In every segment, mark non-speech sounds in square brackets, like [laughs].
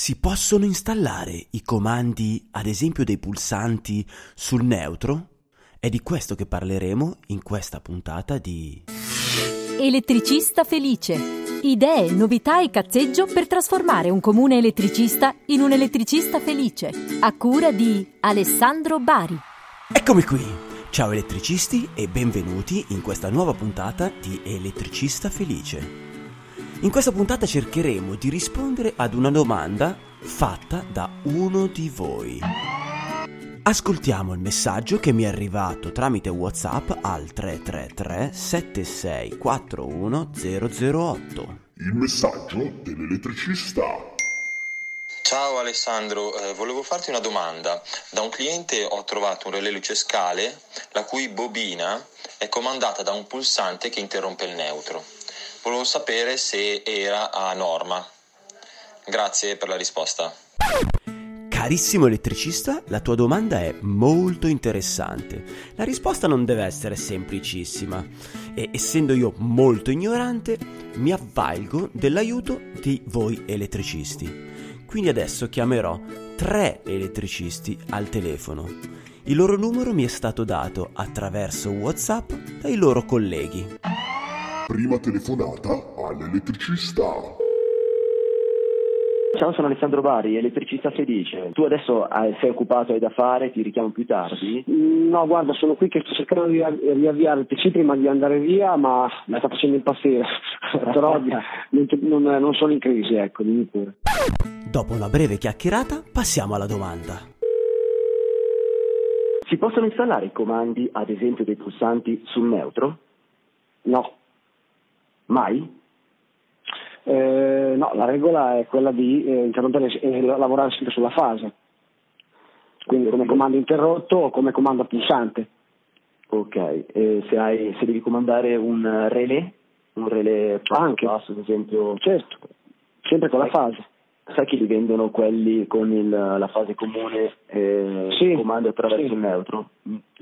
Si possono installare i comandi, ad esempio dei pulsanti, sul neutro? È di questo che parleremo in questa puntata di Elettricista felice. Idee, novità e cazzeggio per trasformare un comune elettricista in un elettricista felice. A cura di Alessandro Bari. Eccomi qui! Ciao elettricisti e benvenuti in questa nuova puntata di Elettricista felice. In questa puntata cercheremo di rispondere ad una domanda fatta da uno di voi. Ascoltiamo il messaggio che mi è arrivato tramite WhatsApp al 333 7641 008. Il messaggio dell'elettricista. Ciao Alessandro, eh, volevo farti una domanda. Da un cliente ho trovato un relè luce scale la cui bobina è comandata da un pulsante che interrompe il neutro. Volevo sapere se era a norma. Grazie per la risposta. Carissimo elettricista, la tua domanda è molto interessante. La risposta non deve essere semplicissima e essendo io molto ignorante mi avvalgo dell'aiuto di voi elettricisti. Quindi adesso chiamerò tre elettricisti al telefono. Il loro numero mi è stato dato attraverso WhatsApp dai loro colleghi. Prima telefonata all'elettricista. Ciao, sono Alessandro Bari, elettricista felice. Tu adesso hai- sei occupato, hai da fare, ti richiamo più tardi? No, guarda, sono qui che sto cercando di ri- riavviare il PC prima di andare via, ma mi sta facendo impazzire. [laughs] Però non, non- non sono in crisi, ecco, dimmi pure. Dopo una breve chiacchierata passiamo alla domanda. Si possono installare i comandi, ad esempio dei pulsanti, sul neutro? No, Mai? Eh, no, la regola è quella di eh, interrompere e lavorare sempre sulla fase. Quindi come comando interrotto o come comando pulsante. Ok, e se, hai, se devi comandare un eh, relè, un relè Anche. passo, ad esempio, Certo, sempre con la fase. sai che li vendono quelli con il- la fase comune e Sì, comando attraverso sì. il neutro?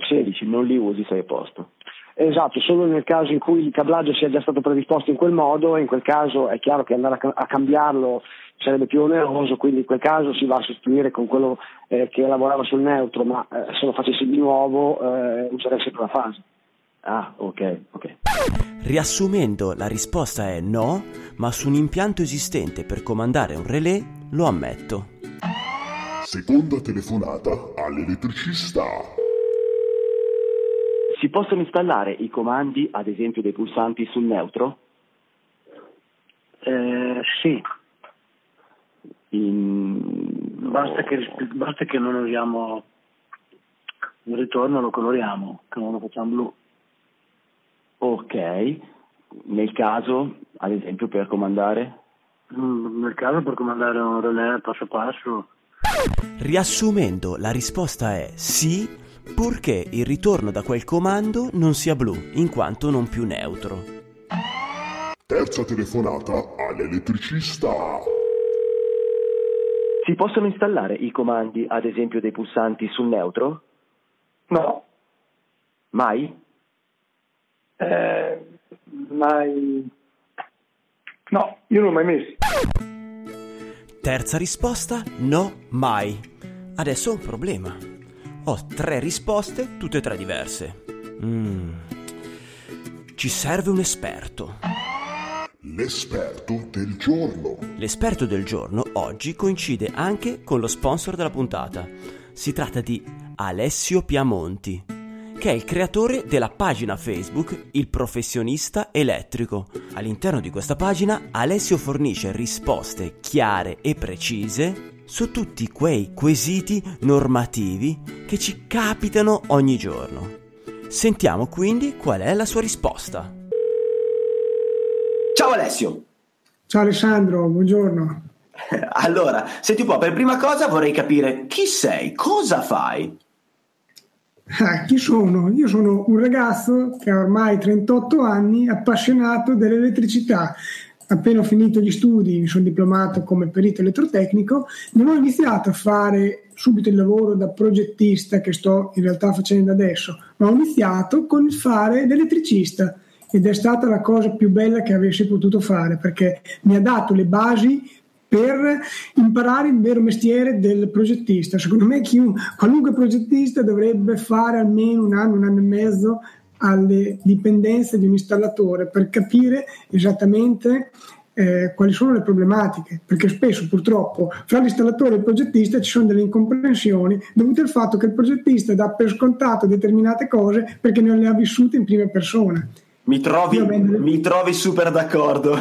Sì. E dici non li usi, sei a posto. Esatto, solo nel caso in cui il cablaggio sia già stato predisposto in quel modo, in quel caso è chiaro che andare a, ca- a cambiarlo sarebbe più oneroso, quindi in quel caso si va a sostituire con quello eh, che lavorava sul neutro, ma eh, se lo facessi di nuovo eh, userei sempre la fase. Ah, ok, ok. Riassumendo, la risposta è no, ma su un impianto esistente per comandare un relè lo ammetto. Seconda telefonata all'elettricista. Si possono installare i comandi, ad esempio dei pulsanti sul neutro? Eh, sì, In- basta che, basta che non usiamo il ritorno, lo coloriamo, che non lo facciamo blu. Ok, nel caso, ad esempio per comandare? Mm, Nel caso per comandare un relè passo passo, Riassumendo, la risposta è sì, purché il ritorno da quel comando non sia blu, in quanto non più neutro. Terza telefonata all'elettricista. Si possono installare i comandi, ad esempio dei pulsanti sul neutro? No, Mai? eh, mai... No, io non l'ho mai messo. Terza risposta, no, mai. Adesso ho un problema. Ho tre risposte, tutte e tre diverse. Mm. Ci serve un esperto. L'esperto del giorno. L'esperto del giorno oggi coincide anche con lo sponsor della puntata. Si tratta di Alessio Piamonti, che è il creatore della pagina Facebook Il Professionista Elettrico. All'interno di questa pagina Alessio fornisce risposte chiare e precise su tutti quei quesiti normativi che ci capitano ogni giorno. Sentiamo quindi qual è la sua risposta. Ciao Alessio. Ciao Alessandro, buongiorno. [laughs] Allora, senti un po', per prima cosa vorrei capire chi sei, cosa fai? Ah, chi sono? Io sono un ragazzo che ha ormai 38 anni, appassionato dell'elettricità. Appena ho finito gli studi, mi sono diplomato come perito elettrotecnico, non ho iniziato a fare subito il lavoro da progettista che sto in realtà facendo adesso, ma ho iniziato con il fare l'elettricista ed è stata la cosa più bella che avessi potuto fare perché mi ha dato le basi per imparare il vero mestiere del progettista. Secondo me chiunque, qualunque progettista dovrebbe fare almeno un anno, un anno e mezzo alle dipendenze di un installatore per capire esattamente eh, quali sono le problematiche, perché spesso purtroppo fra l'installatore e il progettista ci sono delle incomprensioni dovute al fatto che il progettista dà per scontato determinate cose perché non le ha vissute in prima persona. Mi trovi, avendole... mi trovi super d'accordo. [laughs]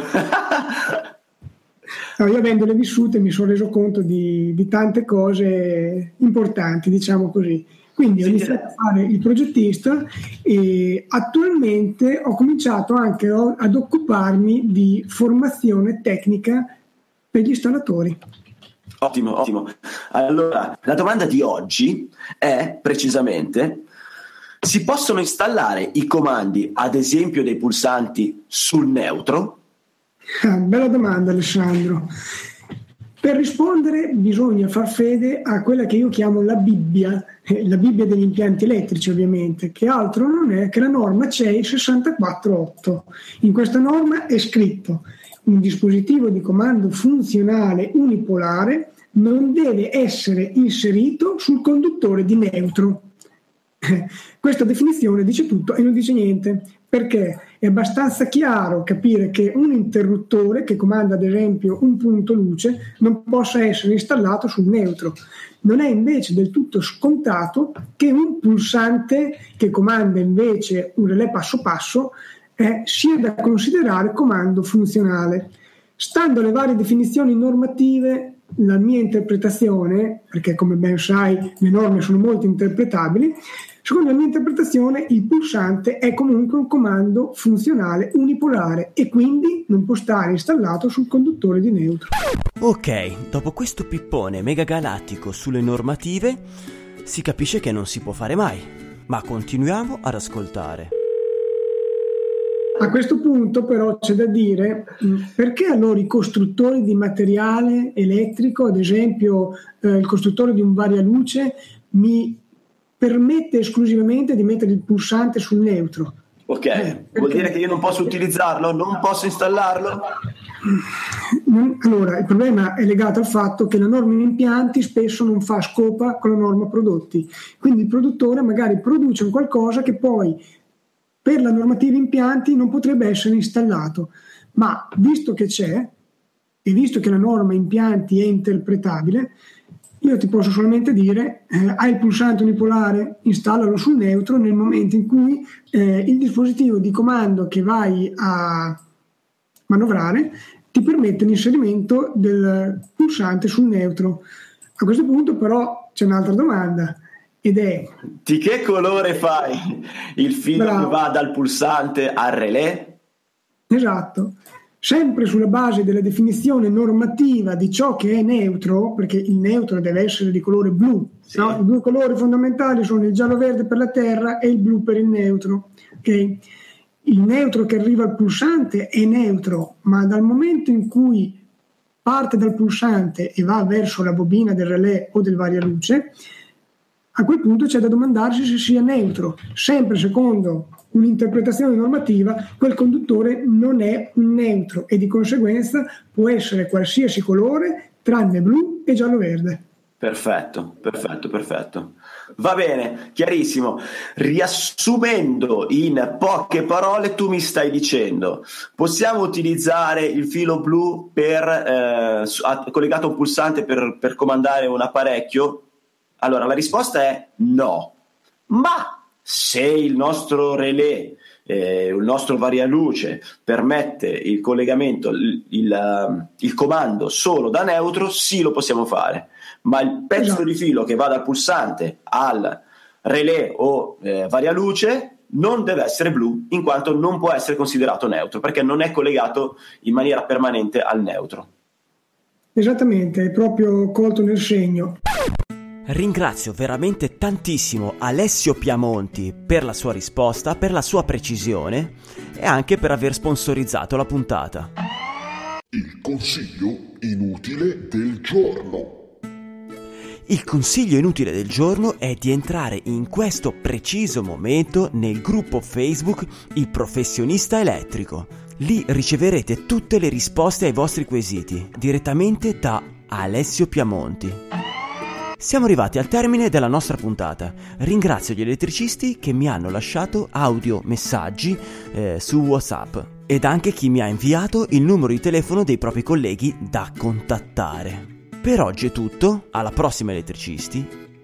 no, io avendole vissute mi sono reso conto di, di tante cose importanti, diciamo così. Quindi ho iniziato a fare il progettista e attualmente ho cominciato anche ad occuparmi di formazione tecnica per gli installatori. Ottimo, ottimo. Allora, la domanda di oggi è precisamente si possono installare i comandi, ad esempio dei pulsanti, sul neutro? Ah, bella domanda Alessandro. Per rispondere bisogna far fede a quella che io chiamo la Bibbia, eh, la Bibbia degli impianti elettrici ovviamente, che altro non è che la norma CEI 648. In questa norma è scritto un dispositivo di comando funzionale unipolare non deve essere inserito sul conduttore di neutro. [laughs] Questa definizione dice tutto e non dice niente, perché è abbastanza chiaro capire che un interruttore che comanda ad esempio un punto luce non possa essere installato sul neutro. Non è invece del tutto scontato che un pulsante che comanda invece un relè passo passo eh, sia da considerare comando funzionale. Stando alle varie definizioni normative, la mia interpretazione, perché come ben sai le norme sono molto interpretabili, Secondo la mia interpretazione, il pulsante è comunque un comando funzionale unipolare e quindi non può stare installato sul conduttore di neutro. Ok, dopo questo pippone megagalattico sulle normative, si capisce che non si può fare mai. Ma continuiamo ad ascoltare. A questo punto però c'è da dire mm, perché allora i costruttori di materiale elettrico, ad esempio eh, il costruttore di un varialuce, mi permette esclusivamente di mettere il pulsante sul neutro. Ok, eh, vuol dire che io non posso utilizzarlo, non posso installarlo? Allora, il problema è legato al fatto che la norma in impianti spesso non fa scopa con la norma prodotti, quindi il produttore magari produce un qualcosa che poi per la normativa impianti non potrebbe essere installato, ma visto che c'è e visto che la norma impianti è interpretabile, io ti posso solamente dire, eh, hai il pulsante unipolare, installalo sul neutro nel momento in cui eh, il dispositivo di comando che vai a manovrare ti permette l'inserimento del pulsante sul neutro. A questo punto però c'è un'altra domanda ed è... Di che colore fai il filo Bravo. che va dal pulsante al relè? Esatto sempre sulla base della definizione normativa di ciò che è neutro, perché il neutro deve essere di colore blu, sì. no? i due colori fondamentali sono il giallo-verde per la terra e il blu per il neutro. Okay? Il neutro che arriva al pulsante è neutro, ma dal momento in cui parte dal pulsante e va verso la bobina del relè o del varialuce, a quel punto c'è da domandarsi se sia neutro, sempre secondo un'interpretazione normativa, quel conduttore non è neutro e di conseguenza può essere qualsiasi colore tranne blu e giallo-verde. Perfetto, perfetto, perfetto. Va bene, chiarissimo. Riassumendo in poche parole, tu mi stai dicendo, possiamo utilizzare il filo blu per, eh, collegato a un pulsante per, per comandare un apparecchio? Allora, la risposta è no. Ma se il nostro relè, eh, il nostro varialuce permette il collegamento, il, il, il, comando solo da neutro, sì lo possiamo fare, ma il pezzo esatto. di filo che va dal pulsante al relè o eh, varialuce non deve essere blu in quanto non può essere considerato neutro perché non è collegato in maniera permanente al neutro. Esattamente, è proprio colto nel segno. Ringrazio veramente tantissimo Alessio Piamonti per la sua risposta, per la sua precisione e anche per aver sponsorizzato la puntata. Il consiglio inutile del giorno. Il consiglio inutile del giorno è di entrare in questo preciso momento nel gruppo Facebook Il professionista elettrico Lì riceverete tutte le risposte ai vostri quesiti direttamente da Alessio Piamonti. Siamo arrivati al termine della nostra puntata. Ringrazio gli elettricisti che mi hanno lasciato audio messaggi eh, su WhatsApp ed anche chi mi ha inviato il numero di telefono dei propri colleghi da contattare. Per oggi è tutto, alla prossima elettricisti